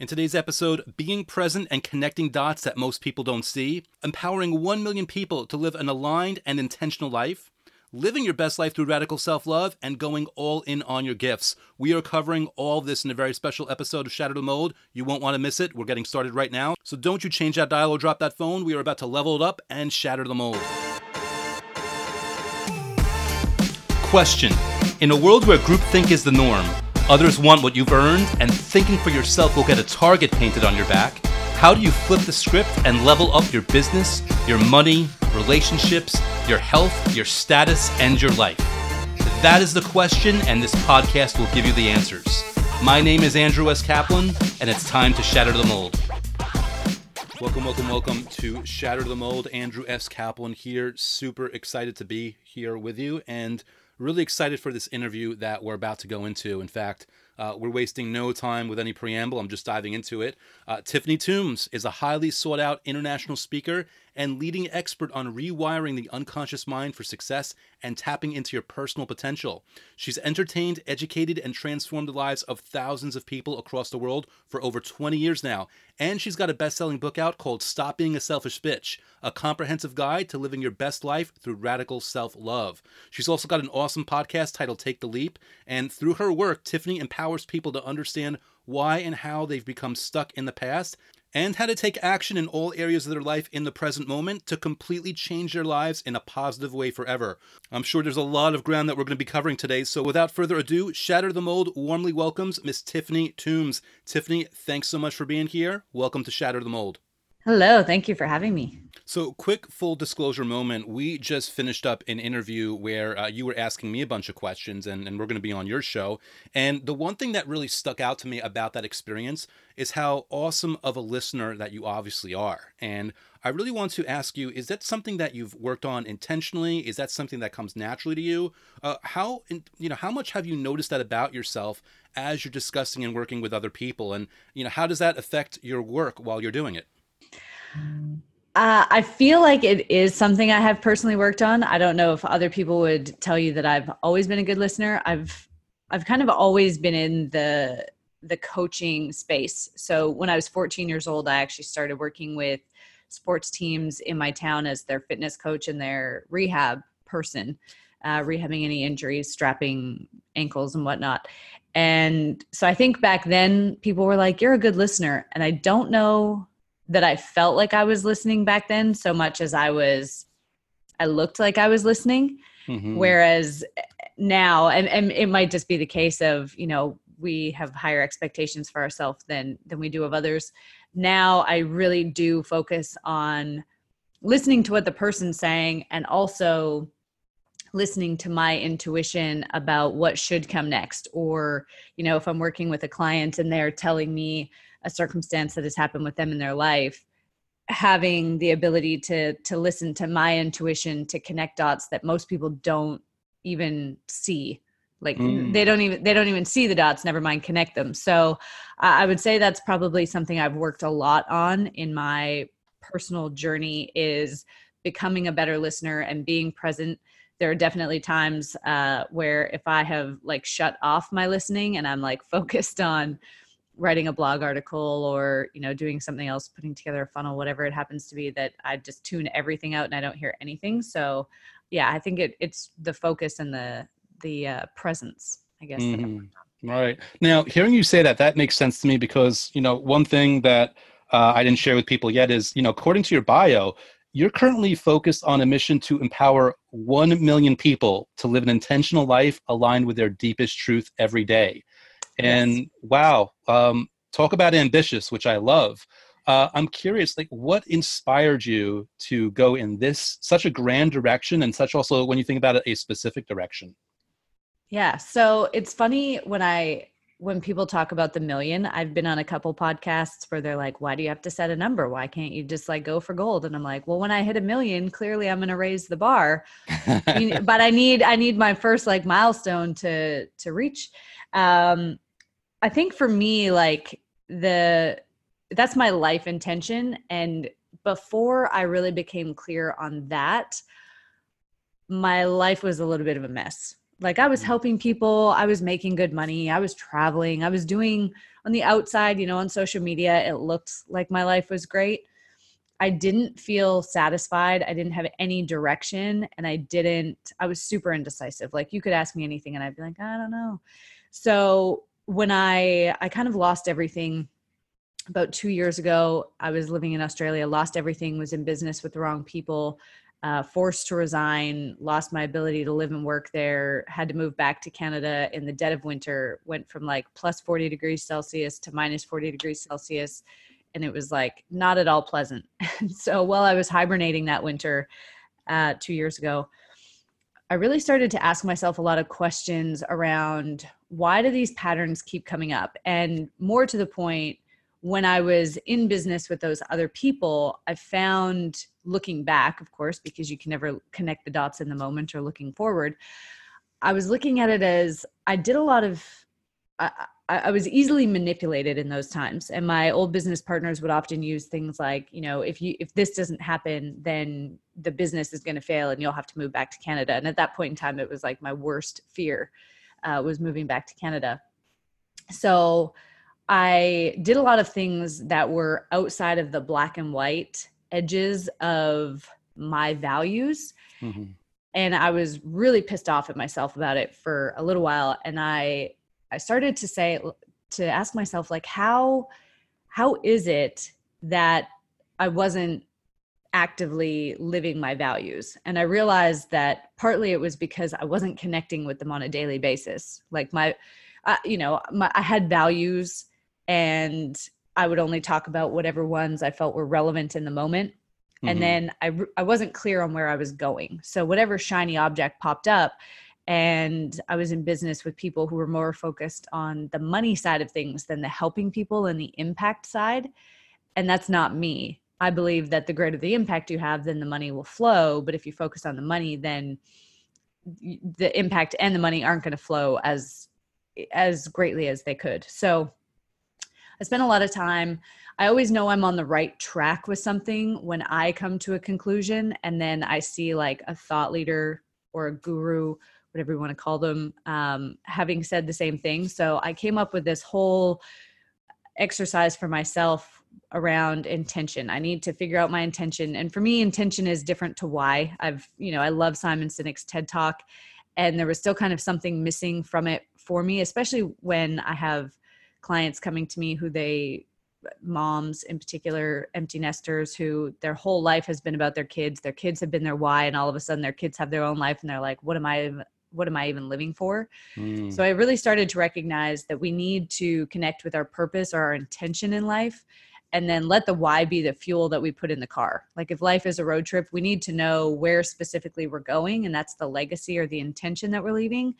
In today's episode, being present and connecting dots that most people don't see, empowering 1 million people to live an aligned and intentional life, living your best life through radical self love, and going all in on your gifts. We are covering all this in a very special episode of Shatter the Mold. You won't want to miss it. We're getting started right now. So don't you change that dial or drop that phone. We are about to level it up and shatter the mold. Question In a world where groupthink is the norm, others want what you've earned, and thinking for yourself will get a target painted on your back, how do you flip the script and level up your business, your money, relationships, your health, your status, and your life? That is the question, and this podcast will give you the answers. My name is Andrew S. Kaplan, and it's time to shatter the mold. Welcome, welcome, welcome to Shatter the Mold. Andrew S. Kaplan here. Super excited to be here with you and really excited for this interview that we're about to go into. In fact, uh, we're wasting no time with any preamble. I'm just diving into it. Uh, Tiffany Toombs is a highly sought out international speaker and leading expert on rewiring the unconscious mind for success and tapping into your personal potential. She's entertained, educated, and transformed the lives of thousands of people across the world for over 20 years now. And she's got a best selling book out called Stop Being a Selfish Bitch, a comprehensive guide to living your best life through radical self love. She's also got an awesome podcast titled Take the Leap. And through her work, Tiffany empowers people to understand why and how they've become stuck in the past and how to take action in all areas of their life in the present moment to completely change their lives in a positive way forever. I'm sure there's a lot of ground that we're going to be covering today, so without further ado, Shatter the Mold warmly welcomes Miss Tiffany Toombs. Tiffany, thanks so much for being here. Welcome to Shatter the Mold. Hello, thank you for having me. So, quick full disclosure moment. We just finished up an interview where uh, you were asking me a bunch of questions, and, and we're going to be on your show. And the one thing that really stuck out to me about that experience is how awesome of a listener that you obviously are. And I really want to ask you is that something that you've worked on intentionally? Is that something that comes naturally to you? Uh, how, you know, how much have you noticed that about yourself as you're discussing and working with other people? And, you know, how does that affect your work while you're doing it? Uh, I feel like it is something I have personally worked on. I don't know if other people would tell you that I've always been a good listener. I've I've kind of always been in the the coaching space. So when I was 14 years old, I actually started working with sports teams in my town as their fitness coach and their rehab person, uh, rehabbing any injuries, strapping ankles and whatnot. And so I think back then people were like, "You're a good listener," and I don't know that I felt like I was listening back then so much as I was I looked like I was listening. Mm-hmm. Whereas now and, and it might just be the case of, you know, we have higher expectations for ourselves than than we do of others. Now I really do focus on listening to what the person's saying and also listening to my intuition about what should come next or you know if i'm working with a client and they're telling me a circumstance that has happened with them in their life having the ability to to listen to my intuition to connect dots that most people don't even see. Like mm. they don't even they don't even see the dots never mind connect them. So i would say that's probably something i've worked a lot on in my personal journey is becoming a better listener and being present. There are definitely times uh, where if i have like shut off my listening and i'm like focused on writing a blog article or you know doing something else putting together a funnel whatever it happens to be that i just tune everything out and i don't hear anything. So yeah i think it, it's the focus and the the uh, presence i guess mm-hmm. right. Now hearing you say that that makes sense to me because you know one thing that uh, i didn't share with people yet is you know according to your bio you're currently focused on a mission to empower 1 million people to live an intentional life aligned with their deepest truth every day and yes. wow um, talk about ambitious which i love. Uh, i'm curious like what inspired you to go in this such a grand direction and such also when you think about it a specific direction? Yeah so it's funny when i when people talk about the million i've been on a couple podcasts where they're like why do you have to set a number? Why can't you just like go for gold? And i'm like well when i hit a million clearly i'm going to raise the bar. But i need i need my first like milestone to to reach. Um I think for me, like the that's my life intention. And before I really became clear on that, my life was a little bit of a mess. Like I was mm. helping people, I was making good money, I was traveling, I was doing on the outside, you know, on social media, it looked like my life was great. I didn't feel satisfied. I didn't have any direction and I didn't I was super indecisive. Like you could ask me anything and I'd be like, I don't know. So when I I kind of lost everything about 2 years ago, I was living in Australia, lost everything, was in business with the wrong people uh, forced to resign, lost my ability to live and work there, had to move back to Canada in the dead of winter, went from like plus 40 degrees Celsius to minus 40 degrees Celsius. And it was like not at all pleasant. so while I was hibernating that winter uh, two years ago, I really started to ask myself a lot of questions around why do these patterns keep coming up? And more to the point, when I was in business with those other people, I found looking back, of course, because you can never connect the dots in the moment or looking forward. I was looking at it as I did a lot of, I was easily manipulated in those times. And my old business partners would often use things like, you know, if you, if this doesn't happen, then the business is going to fail and you'll have to move back to Canada. And at that point in time, it was like my worst fear uh, was moving back to Canada. So, I did a lot of things that were outside of the black and white edges of my values. Mm-hmm. And I was really pissed off at myself about it for a little while. And I I started to say to ask myself, like, how how is it that I wasn't actively living my values? And I realized that partly it was because I wasn't connecting with them on a daily basis. Like my uh, you know, my, I had values and I would only talk about whatever ones I felt were relevant in the moment. Mm-hmm. And then I, I wasn't clear on where I was going. So whatever shiny object popped up, and I was in business with people who were more focused on the money side of things than the helping people and the impact side. And that's not me. I believe that the greater the impact you have, then the money will flow. But if you focus on the money, then the impact and the money aren't going to flow as as greatly as they could. So I spend a lot of time. I always know I'm on the right track with something when I come to a conclusion and then I see like a thought leader or a guru, whatever you want to call them, um, having said the same thing. So I came up with this whole exercise for myself around intention. I need to figure out my intention. And for me, intention is different to why. I've, you know, I love Simon Sinek's TED Talk, and there was still kind of something missing from it for me, especially when I have clients coming to me who they moms in particular empty nesters who their whole life has been about their kids their kids have been their why and all of a sudden their kids have their own life and they're like what am i what am i even living for? Mm. so i really started to recognize that we need to connect with our purpose or our intention in life and then let the why be the fuel that we put in the car. Like if life is a road trip we need to know where specifically we're going and that's the legacy or the intention that we're leaving.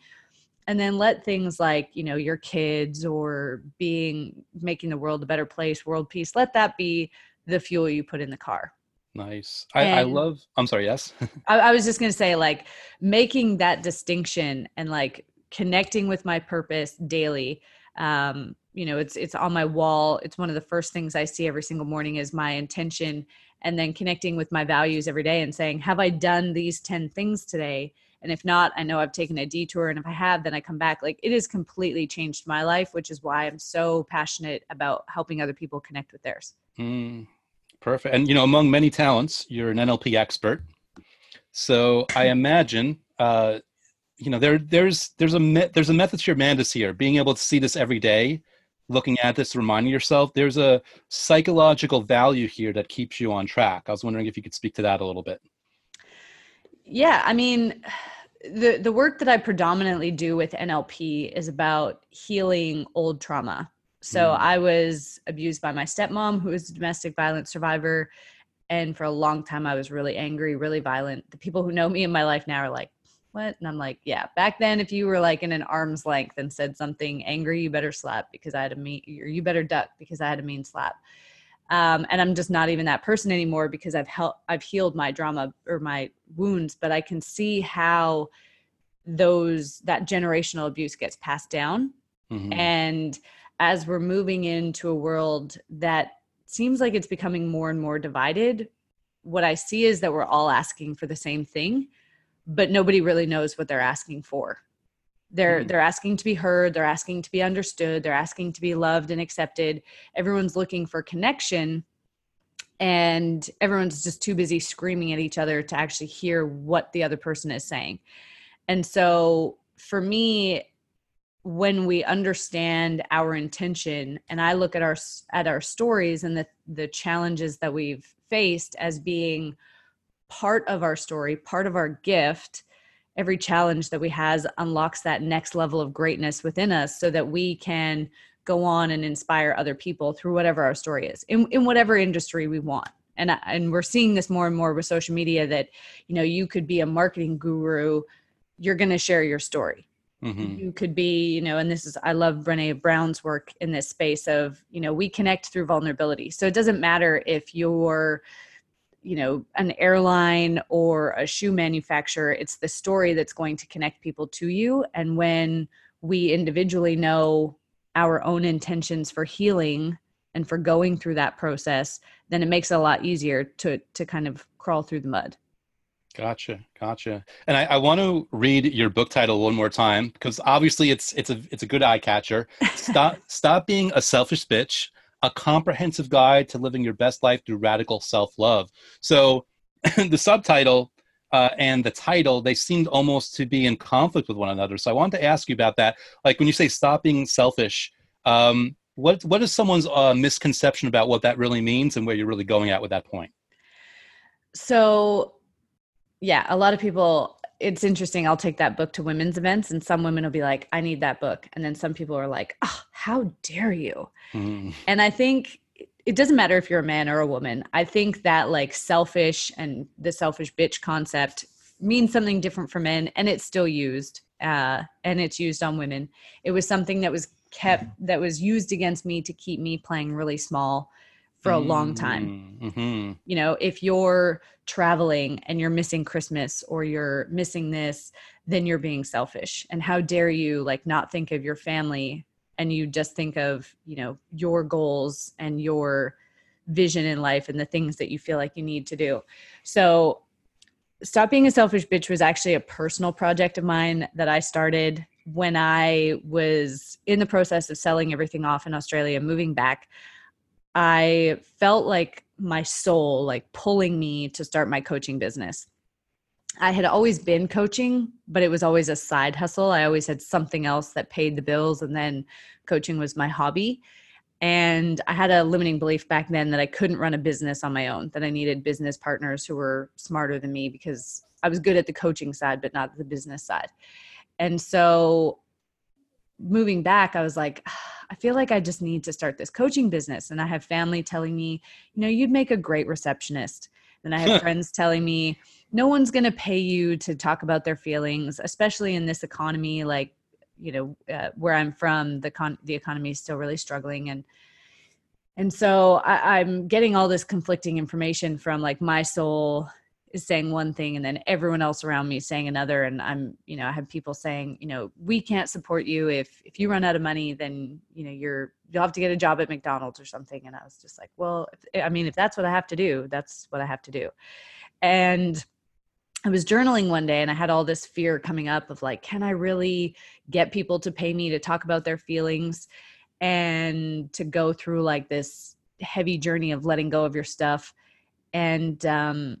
And then let things like you know your kids or being making the world a better place world peace let that be the fuel you put in the car nice. I, I love i'm sorry yes? I, I was just going to say like making that distinction and like connecting with my purpose daily um you know it's it's on my wall. It's one of the first things i see every single morning is my intention and then connecting with my values every day and saying have i done these 10 things today? And if not i know i've taken a detour and if i have then i come back. Like it has completely changed my life which is why i'm so passionate about helping other people connect with theirs. Mm, perfect. And you know among many talents you're an nlp expert. So i imagine uh, you know there there's there's a me- there's a method to your madness here being able to see this every day looking at this reminding yourself. There's a psychological value here that keeps you on track. I was wondering if you could speak to that a little bit. Yeah, I mean, the the work that I predominantly do with NLP is about healing old trauma. So mm. I was abused by my stepmom, who was a domestic violence survivor, and for a long time I was really angry, really violent. The people who know me in my life now are like, "What?" And I'm like, "Yeah." Back then, if you were like in an arm's length and said something angry, you better slap because I had a mean, or you better duck because I had a mean slap um, and i'm just not even that person anymore because i've helped i've healed my drama or my wounds but i can see how those that generational abuse gets passed down mm-hmm. and as we're moving into a world that seems like it's becoming more and more divided what i see is that we're all asking for the same thing but nobody really knows what they're asking for. They're mm. they're asking to be heard they're asking to be understood they're asking to be loved and accepted. Everyone's looking for connection and everyone's just too busy screaming at each other to actually hear what the other person is saying. And so for me when we understand our intention and i look at our at our stories and the the challenges that we've faced as being part of our story part of our gift every challenge that we has unlocks that next level of greatness within us so that we can go on and inspire other people through whatever our story is in, in whatever industry we want. And and we're seeing this more and more with social media that you know you could be a marketing guru you're going to share your story mm-hmm. you could be you know and this is i love brene brown's work in this space of you know we connect through vulnerability. So it doesn't matter if you're you know an airline or a shoe manufacturer it's the story that's going to connect people to you. And when we individually know our own intentions for healing and for going through that process then it makes it a lot easier to to kind of crawl through the mud Gotcha, gotcha. And I, I, want to read your book title one more time because obviously it's it's a it's a good eye catcher. Stop stop being a selfish bitch a comprehensive guide to living your best life through radical self love. So the subtitle uh, and the title, they seemed almost to be in conflict with one another. So I wanted to ask you about that. Like when you say stop being selfish, um, what, what is someone's uh, misconception about what that really means and where you're really going at with that point? So, yeah, a lot of people it's interesting. I'll take that book to women's events, and some women will be like, I need that book. And then some people are like, oh, how dare you? Mm. And I think it doesn't matter if you're a man or a woman. I think that like selfish and the selfish bitch concept means something different for men, and it's still used. Uh, and it's used on women. It was something that was kept that was used against me to keep me playing really small for a long time. Mm-hmm. You know, if you're traveling and you're missing Christmas or you're missing this, then you're being selfish. And how dare you like not think of your family and you just think of, you know, your goals and your vision in life and the things that you feel like you need to do. So Stop Being a Selfish Bitch was actually a personal project of mine that I started when I was in the process of selling everything off in Australia, moving back. I felt like my soul like pulling me to start my coaching business. I had always been coaching, but it was always a side hustle. I always had something else that paid the bills, and then coaching was my hobby. And I had a limiting belief back then that I couldn't run a business on my own, that I needed business partners who were smarter than me because I was good at the coaching side, but not the business side. And so moving back, I was like, I feel like I just need to start this coaching business. And I have family telling me, you know, you'd make a great receptionist. And I have friends telling me, no one's going to pay you to talk about their feelings, especially in this economy. Like, you know, uh, where I'm from, the con- the economy is still really struggling, and and so I, I'm getting all this conflicting information from like my soul is saying one thing and then everyone else around me saying another and i'm you know i have people saying you know we can't support you. If if you run out of money then you know you're you'll have to get a job at mcdonald's or something. And i was just like well if, i mean if that's what i have to do that's what i have to do. And I was journaling one day and I had all this fear coming up of like, can I really get people to pay me to talk about their feelings and to go through like this heavy journey of letting go of your stuff? And um,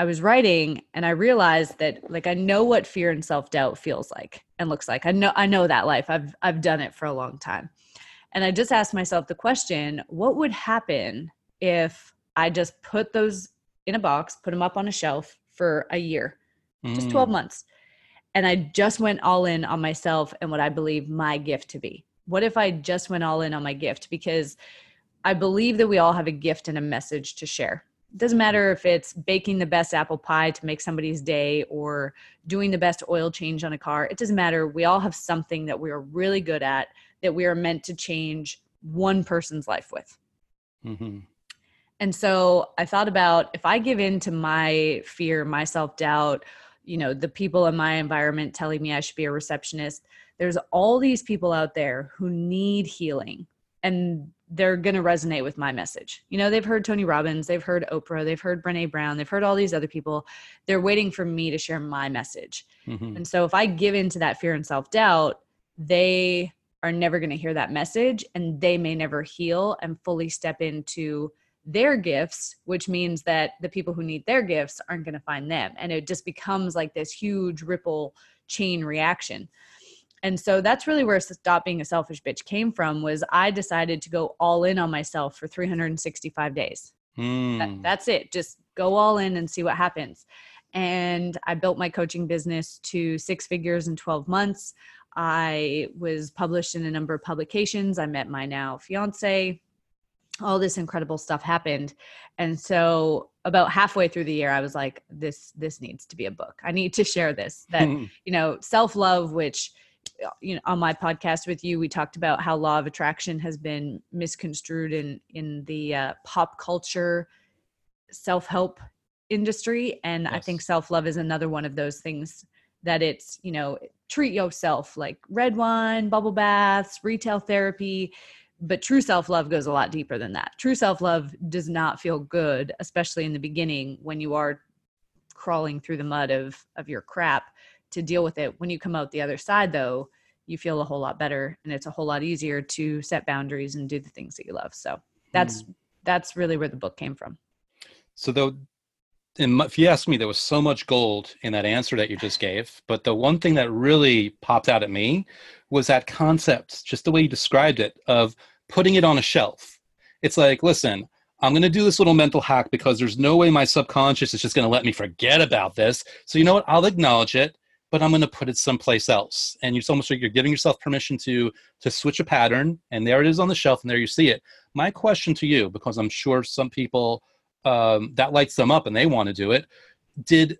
I was writing and I realized that like I know what fear and self-doubt feels like and looks like. I know I know that life. I've I've done it for a long time. And I just asked myself the question, what would happen if I just put those in a box, put them up on a shelf for a year? Just 12 mm. months. And I just went all in on myself and what I believe my gift to be. What if I just went all in on my gift because I believe that we all have a gift and a message to share doesn't matter if it's baking the best apple pie to make somebody's day or doing the best oil change on a car. It doesn't matter. We all have something that we are really good at that we are meant to change one person's life with. Mm-hmm. And so I thought about if I give in to my fear, my self doubt, you know, the people in my environment telling me I should be a receptionist, there's all these people out there who need healing and they're going to resonate with my message. You know, they've heard Tony Robbins, they've heard Oprah, they've heard Brene Brown, they've heard all these other people. They're waiting for me to share my message. Mm-hmm. And so if I give into that fear and self doubt, they are never going to hear that message and they may never heal and fully step into their gifts, which means that the people who need their gifts aren't going to find them. And it just becomes like this huge ripple chain reaction and so that's really where stop being a selfish bitch came from was i decided to go all in on myself for 365 days. Mm. that, hmm. that's it. Just go all in and see what happens. And i built my coaching business to six figures in 12 months. I was published in a number of publications. I met my now fiance. All this incredible stuff happened. And so about halfway through the year i was like this this needs to be a book. I need to share this that you know self love which you know on my podcast with you we talked about how law of attraction has been misconstrued in in the uh, pop culture self-help industry. And yes. i think self-love is another one of those things that it's you know treat yourself like red wine bubble baths retail therapy. But true self-love goes a lot deeper than that. True self-love does not feel good especially in the beginning when you are crawling through the mud of of your crap to deal with it. When you come out the other side, though, you feel a whole lot better and it's a whole lot easier to set boundaries and do the things that you love. So that's mm. that's really where the book came from. So though if you ask me, there was so much gold in that answer that you just gave. But the one thing that really popped out at me was that concept, just the way you described it, of putting it on a shelf. It's like, listen, I'm going to do this little mental hack because there's no way my subconscious is just going to let me forget about this. So, you know what? I'll acknowledge it but I'm going to put it someplace else. And it's almost like you're giving yourself permission to to switch a pattern, and there it is on the shelf, and there you see it. My question to you, because I'm sure some people um, that lights them up and they want to do it, did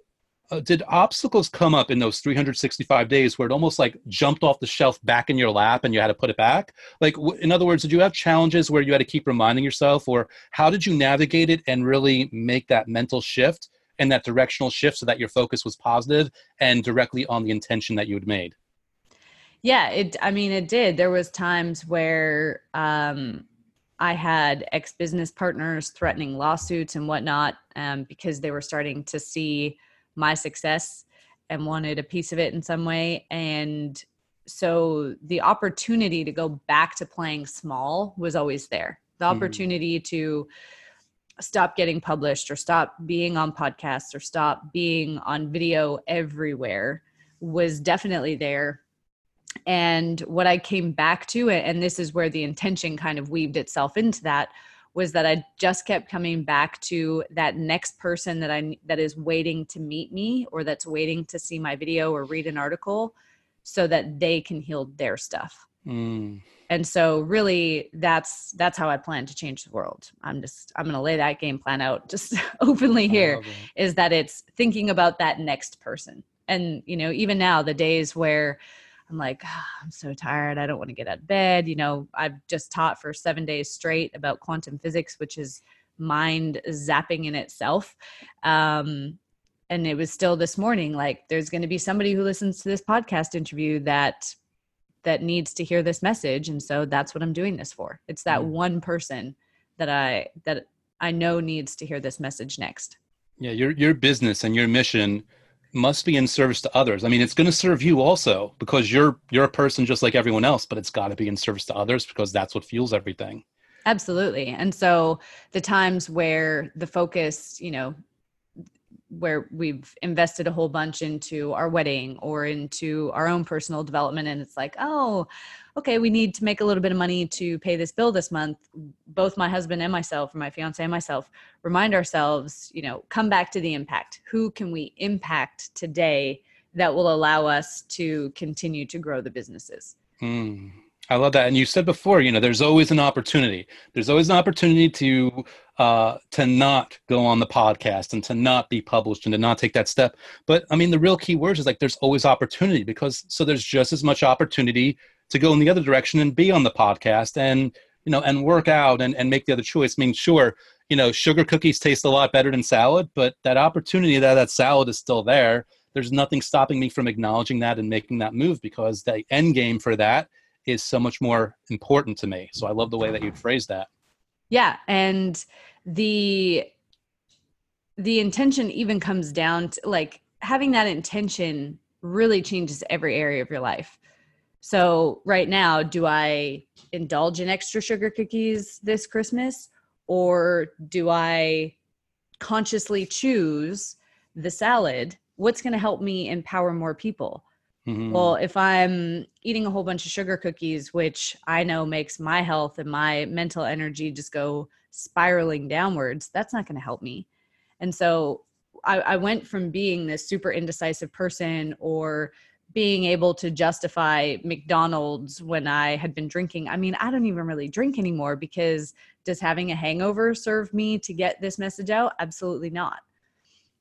uh, did obstacles come up in those 365 days where it almost like jumped off the shelf back in your lap and you had to put it back like w- in other words did you have challenges where you had to keep reminding yourself or how did you navigate it and really make that mental shift and that directional shift so that your focus was positive and directly on the intention that you had made yeah it i mean it did there was times where um i had ex-business partners threatening lawsuits and whatnot um, because they were starting to see my success and wanted a piece of it in some way and so the opportunity to go back to playing small was always there the mm-hmm. opportunity mm. to stop getting published or stop being on podcasts or stop being on video everywhere was definitely there. And what i came back to and this is where the intention kind of weaved itself into that was that i just kept coming back to that next person that i that is waiting to meet me or that's waiting to see my video or read an article so that they can heal their stuff. Mm and so really that's that's how i plan to change the world. I'm just i'm going to lay that game plan out just openly here is that it's thinking about that next person. And you know even now the days where i'm like oh, i'm so tired i don't want to get out of bed you know i've just taught for seven days straight about quantum physics which is mind zapping in itself. Um, and it was still this morning like there's going to be somebody who listens to this podcast interview that that needs to hear this message and so that's what i'm doing this for. It's that mm. one person that i that i know needs to hear this message next. Yeah your your business and your mission must be in service to others. I mean it's going to serve you also because you're you're a person just like everyone else but it's got to be in service to others because that's what fuels everything. Absolutely. And so the times where the focus you know where we've invested a whole bunch into our wedding or into our own personal development and it's like oh okay we need to make a little bit of money to pay this bill this month both my husband and myself or my fiance and myself remind ourselves you know come back to the impact who can we impact today that will allow us to continue to grow the businesses mm. I love that. And you said before, you know, there's always an opportunity. There's always an opportunity to uh, to not go on the podcast and to not be published and to not take that step. But I mean, the real key words is like there's always opportunity because so there's just as much opportunity to go in the other direction and be on the podcast and you know and work out and, and make the other choice. I mean, sure, you know, sugar cookies taste a lot better than salad, but that opportunity that that salad is still there. There's nothing stopping me from acknowledging that and making that move because the end game for that is so much more important to me. So I love the way that you'd phrase that. Yeah, and the the intention even comes down to like having that intention really changes every area of your life. So right now, do I indulge in extra sugar cookies this Christmas or do I consciously choose the salad? What's going to help me empower more people? Mm-hmm. Well, if I'm eating a whole bunch of sugar cookies, which I know makes my health and my mental energy just go spiraling downwards, that's not going to help me. And so I, I went from being this super indecisive person or being able to justify McDonald's when I had been drinking. I mean, I don't even really drink anymore because does having a hangover serve me to get this message out? Absolutely not.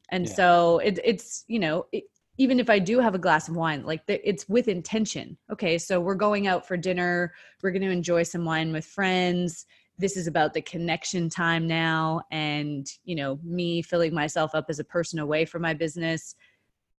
And yeah. so it, it's, you know, it, even if I do have a glass of wine, like the, it's with intention. Okay, so we're going out for dinner, we're going to enjoy some wine with friends this is about the connection time now and you know me filling myself up as a person away from my business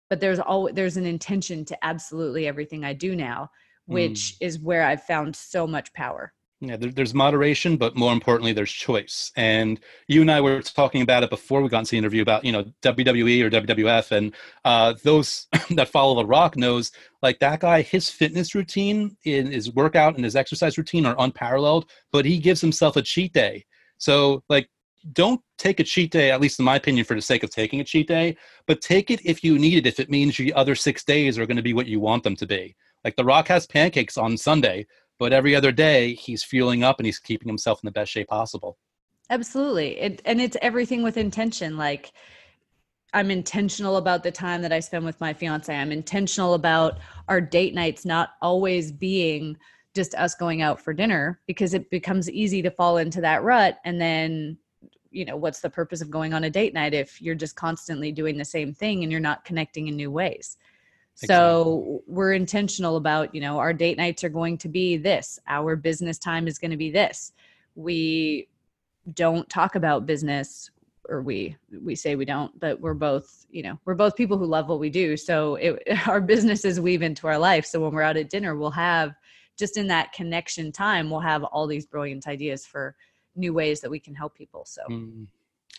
but there's all there's an intention to absolutely everything i do now which mm. is where i've found so much power yeah, there, there's moderation, but more importantly, there's choice. And you and I were talking about it before we got into the interview about you know WWE or WWF, and uh, those that follow The Rock knows like that guy. His fitness routine, in his workout and his exercise routine are unparalleled, but he gives himself a cheat day. So like, don't take a cheat day, at least in my opinion, for the sake of taking a cheat day, but take it if you need it. If it means the other six days are going to be what you want them to be. Like The Rock has pancakes on Sunday but every other day he's fueling up and he's keeping himself in the best shape possible. Absolutely. It, and it's everything with intention like i'm intentional about the time that i spend with my fiance. I'm intentional about our date nights not always being just us going out for dinner because it becomes easy to fall into that rut. And then you know what's the purpose of going on a date night if you're just constantly doing the same thing and you're not connecting in new ways so we're intentional about, you know, our date nights are going to be this, our business time is going to be this. We don't talk about business or we we say we don't but we're both you know we're both people who love what we do so it, our businesses weave into our life so when we're out at dinner we'll have just in that connection time we'll have all these brilliant ideas for new ways that we can help people so mm.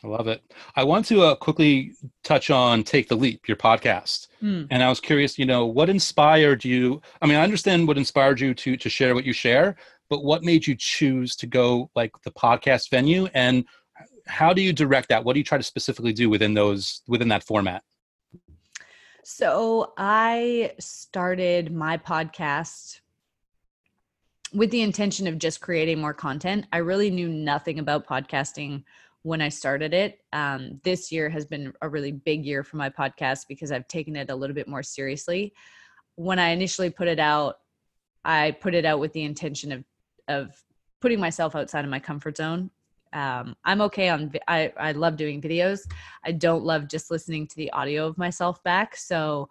I love it. I want to uh, quickly touch on Take the Leap, your podcast. Mm. And I was curious, you know, what inspired you? I mean, I understand what inspired you to to share what you share, but what made you choose to go like the podcast venue and how do you direct that? What do you try to specifically do within those within that format? So, I started my podcast with the intention of just creating more content. I really knew nothing about podcasting when I started it. Um, this year has been a really big year for my podcast because I've taken it a little bit more seriously. When I initially put it out, I put it out with the intention of of putting myself outside of my comfort zone. Um, I'm okay on. I I love doing videos. I don't love just listening to the audio of myself back. So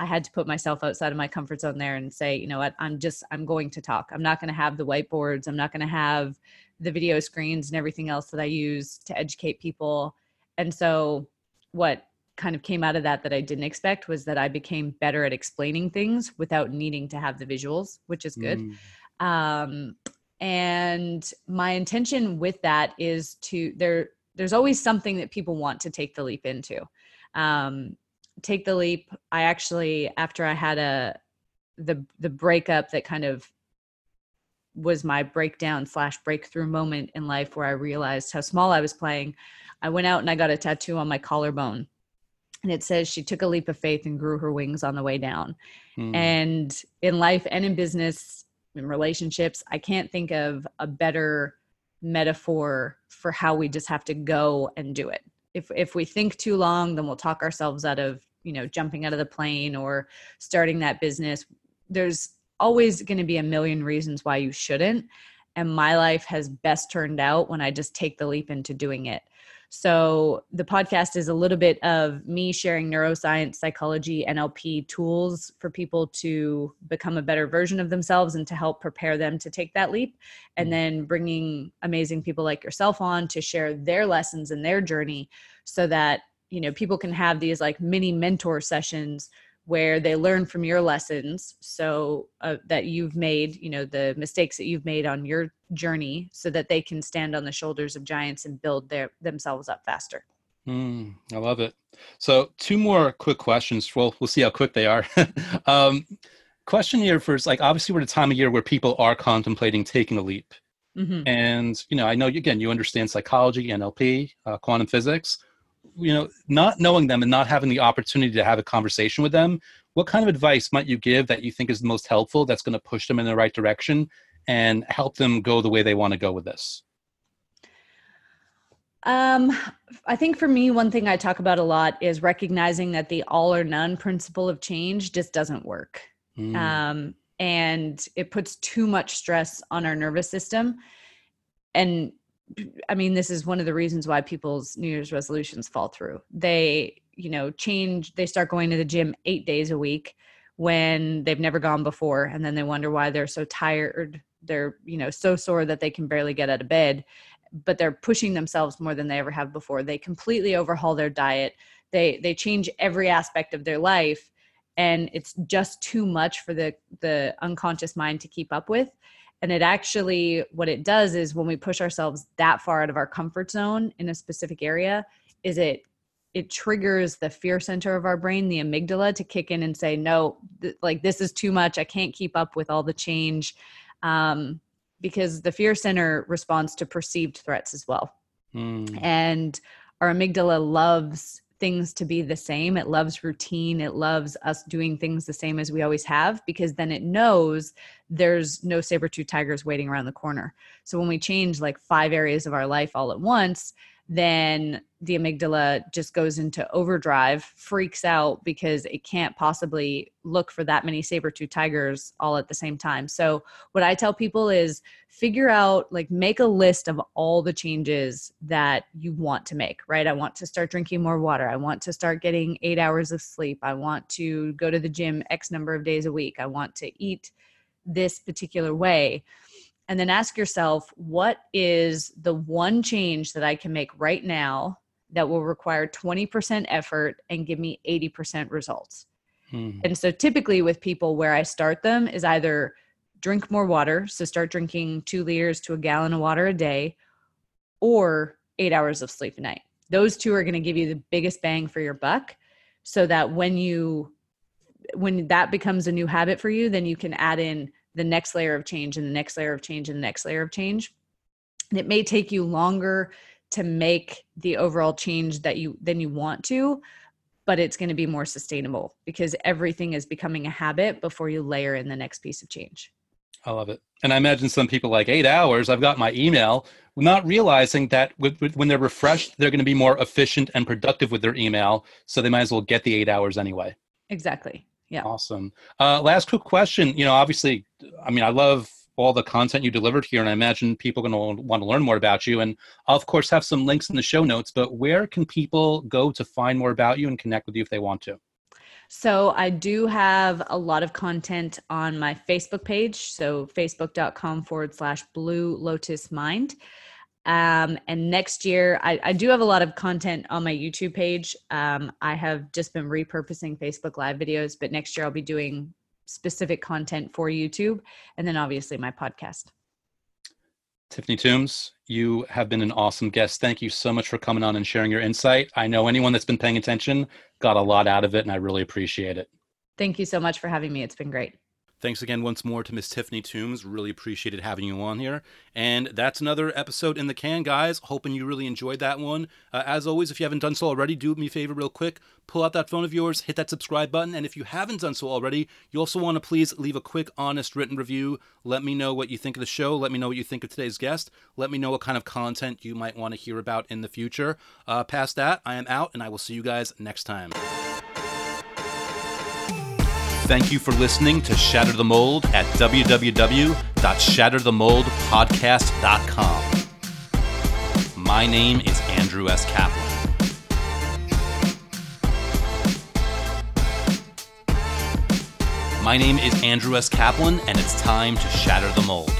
I had to put myself outside of my comfort zone there and say, you know what, I'm just I'm going to talk. I'm not going to have the whiteboards. I'm not going to have the video screens and everything else that I use to educate people. And so, what kind of came out of that that I didn't expect was that I became better at explaining things without needing to have the visuals, which is good. Mm. Um, and my intention with that is to there. There's always something that people want to take the leap into. Um, take the leap. I actually, after I had a the the breakup that kind of was my breakdown slash breakthrough moment in life where I realized how small I was playing. I went out and I got a tattoo on my collarbone. And it says she took a leap of faith and grew her wings on the way down. Hmm. And in life and in business, in relationships, I can't think of a better metaphor for how we just have to go and do it. If if we think too long, then we'll talk ourselves out of, you know, jumping out of the plane or starting that business. There's always going to be a million reasons why you shouldn't. And my life has best turned out when I just take the leap into doing it. So the podcast is a little bit of me sharing neuroscience, psychology, NLP tools for people to become a better version of themselves and to help prepare them to take that leap. And mm. then bringing amazing people like yourself on to share their lessons and their journey so that, you know, people can have these like mini mentor sessions where they learn from your lessons so uh, that you've made you know the mistakes that you've made on your journey so that they can stand on the shoulders of giants and build their themselves up faster. Mm, i love it. So two more quick questions. Well we'll see how quick they are. Um, question here first like obviously we're at a time of year where people are contemplating taking a leap. Mm-hmm. and you know i know again you understand psychology nlp uh, quantum physics you know not knowing them and not having the opportunity to have a conversation with them what kind of advice might you give that you think is the most helpful that's going to push them in the right direction and help them go the way they want to go with this? Um i think for me one thing i talk about a lot is recognizing that the all or none principle of change just doesn't work. Mm. um and it puts too much stress on our nervous system. And I mean, this is one of the reasons why people's New Year's resolutions fall through. They, you know, change, they start going to the gym eight days a week when they've never gone before. And then they wonder why they're so tired. They're, you know, so sore that they can barely get out of bed, but they're pushing themselves more than they ever have before. They completely overhaul their diet. They, they change every aspect of their life and it's just too much for the, the unconscious mind to keep up with and it actually what it does is when we push ourselves that far out of our comfort zone in a specific area is it it triggers the fear center of our brain the amygdala to kick in and say no th- like this is too much. I can't keep up with all the change. Um, because the fear center responds to perceived threats as well. Mm. and our amygdala loves things to be the same. It loves routine. It loves us doing things the same as we always have because then it knows there's no saber tooth tigers waiting around the corner. So when we change like five areas of our life all at once, then the amygdala just goes into overdrive, freaks out because it can't possibly look for that many saber tooth tigers all at the same time. So, what I tell people is figure out, like, make a list of all the changes that you want to make, right? I want to start drinking more water. I want to start getting eight hours of sleep. I want to go to the gym X number of days a week. I want to eat this particular way and then ask yourself what is the one change that I can make right now that will require 20% effort and give me 80% results. Hmm. And so typically with people where I start them is either drink more water, so start drinking 2 liters to a gallon of water a day or 8 hours of sleep a night. Those two are going to give you the biggest bang for your buck so that when you when that becomes a new habit for you, then you can add in the next layer of change and the next layer of change and the next layer of change. And it may take you longer to make the overall change that you than you want to, but it's going to be more sustainable because everything is becoming a habit before you layer in the next piece of change. I love it. And I imagine some people like eight hours, I've got my email, not realizing that with, with, when they're refreshed, they're going to be more efficient and productive with their email. So they might as well get the eight hours anyway. Exactly. Yeah. Awesome. Uh, last quick question. You know, obviously, I mean, I love all the content you delivered here, and I imagine people are going to want to learn more about you. And I'll, of course, have some links in the show notes, but where can people go to find more about you and connect with you if they want to? So I do have a lot of content on my Facebook page. So facebook.com forward slash blue lotus mind. Um, and next year, I, I, do have a lot of content on my YouTube page. Um, I have just been repurposing Facebook Live videos, but next year I'll be doing specific content for YouTube and then obviously my podcast. Tiffany Toombs, you have been an awesome guest. Thank you so much for coming on and sharing your insight. I know anyone that's been paying attention got a lot out of it, and I really appreciate it. Thank you so much for having me. It's been great. Thanks again once more to Miss Tiffany Toombs. Really appreciated having you on here. And that's another episode in the can, guys. Hoping you really enjoyed that one. Uh, as always, if you haven't done so already, do me a favor real quick. Pull out that phone of yours, hit that subscribe button. And if you haven't done so already, you also want to please leave a quick, honest written review. Let me know what you think of the show. Let me know what you think of today's guest. Let me know what kind of content you might want to hear about in the future. Uh, past that, I am out, and I will see you guys next time. Thank you for listening to Shatter the Mold at www.shatterthemoldpodcast.com. My name is Andrew S. Kaplan. My name is Andrew S. Kaplan, and it's time to shatter the mold.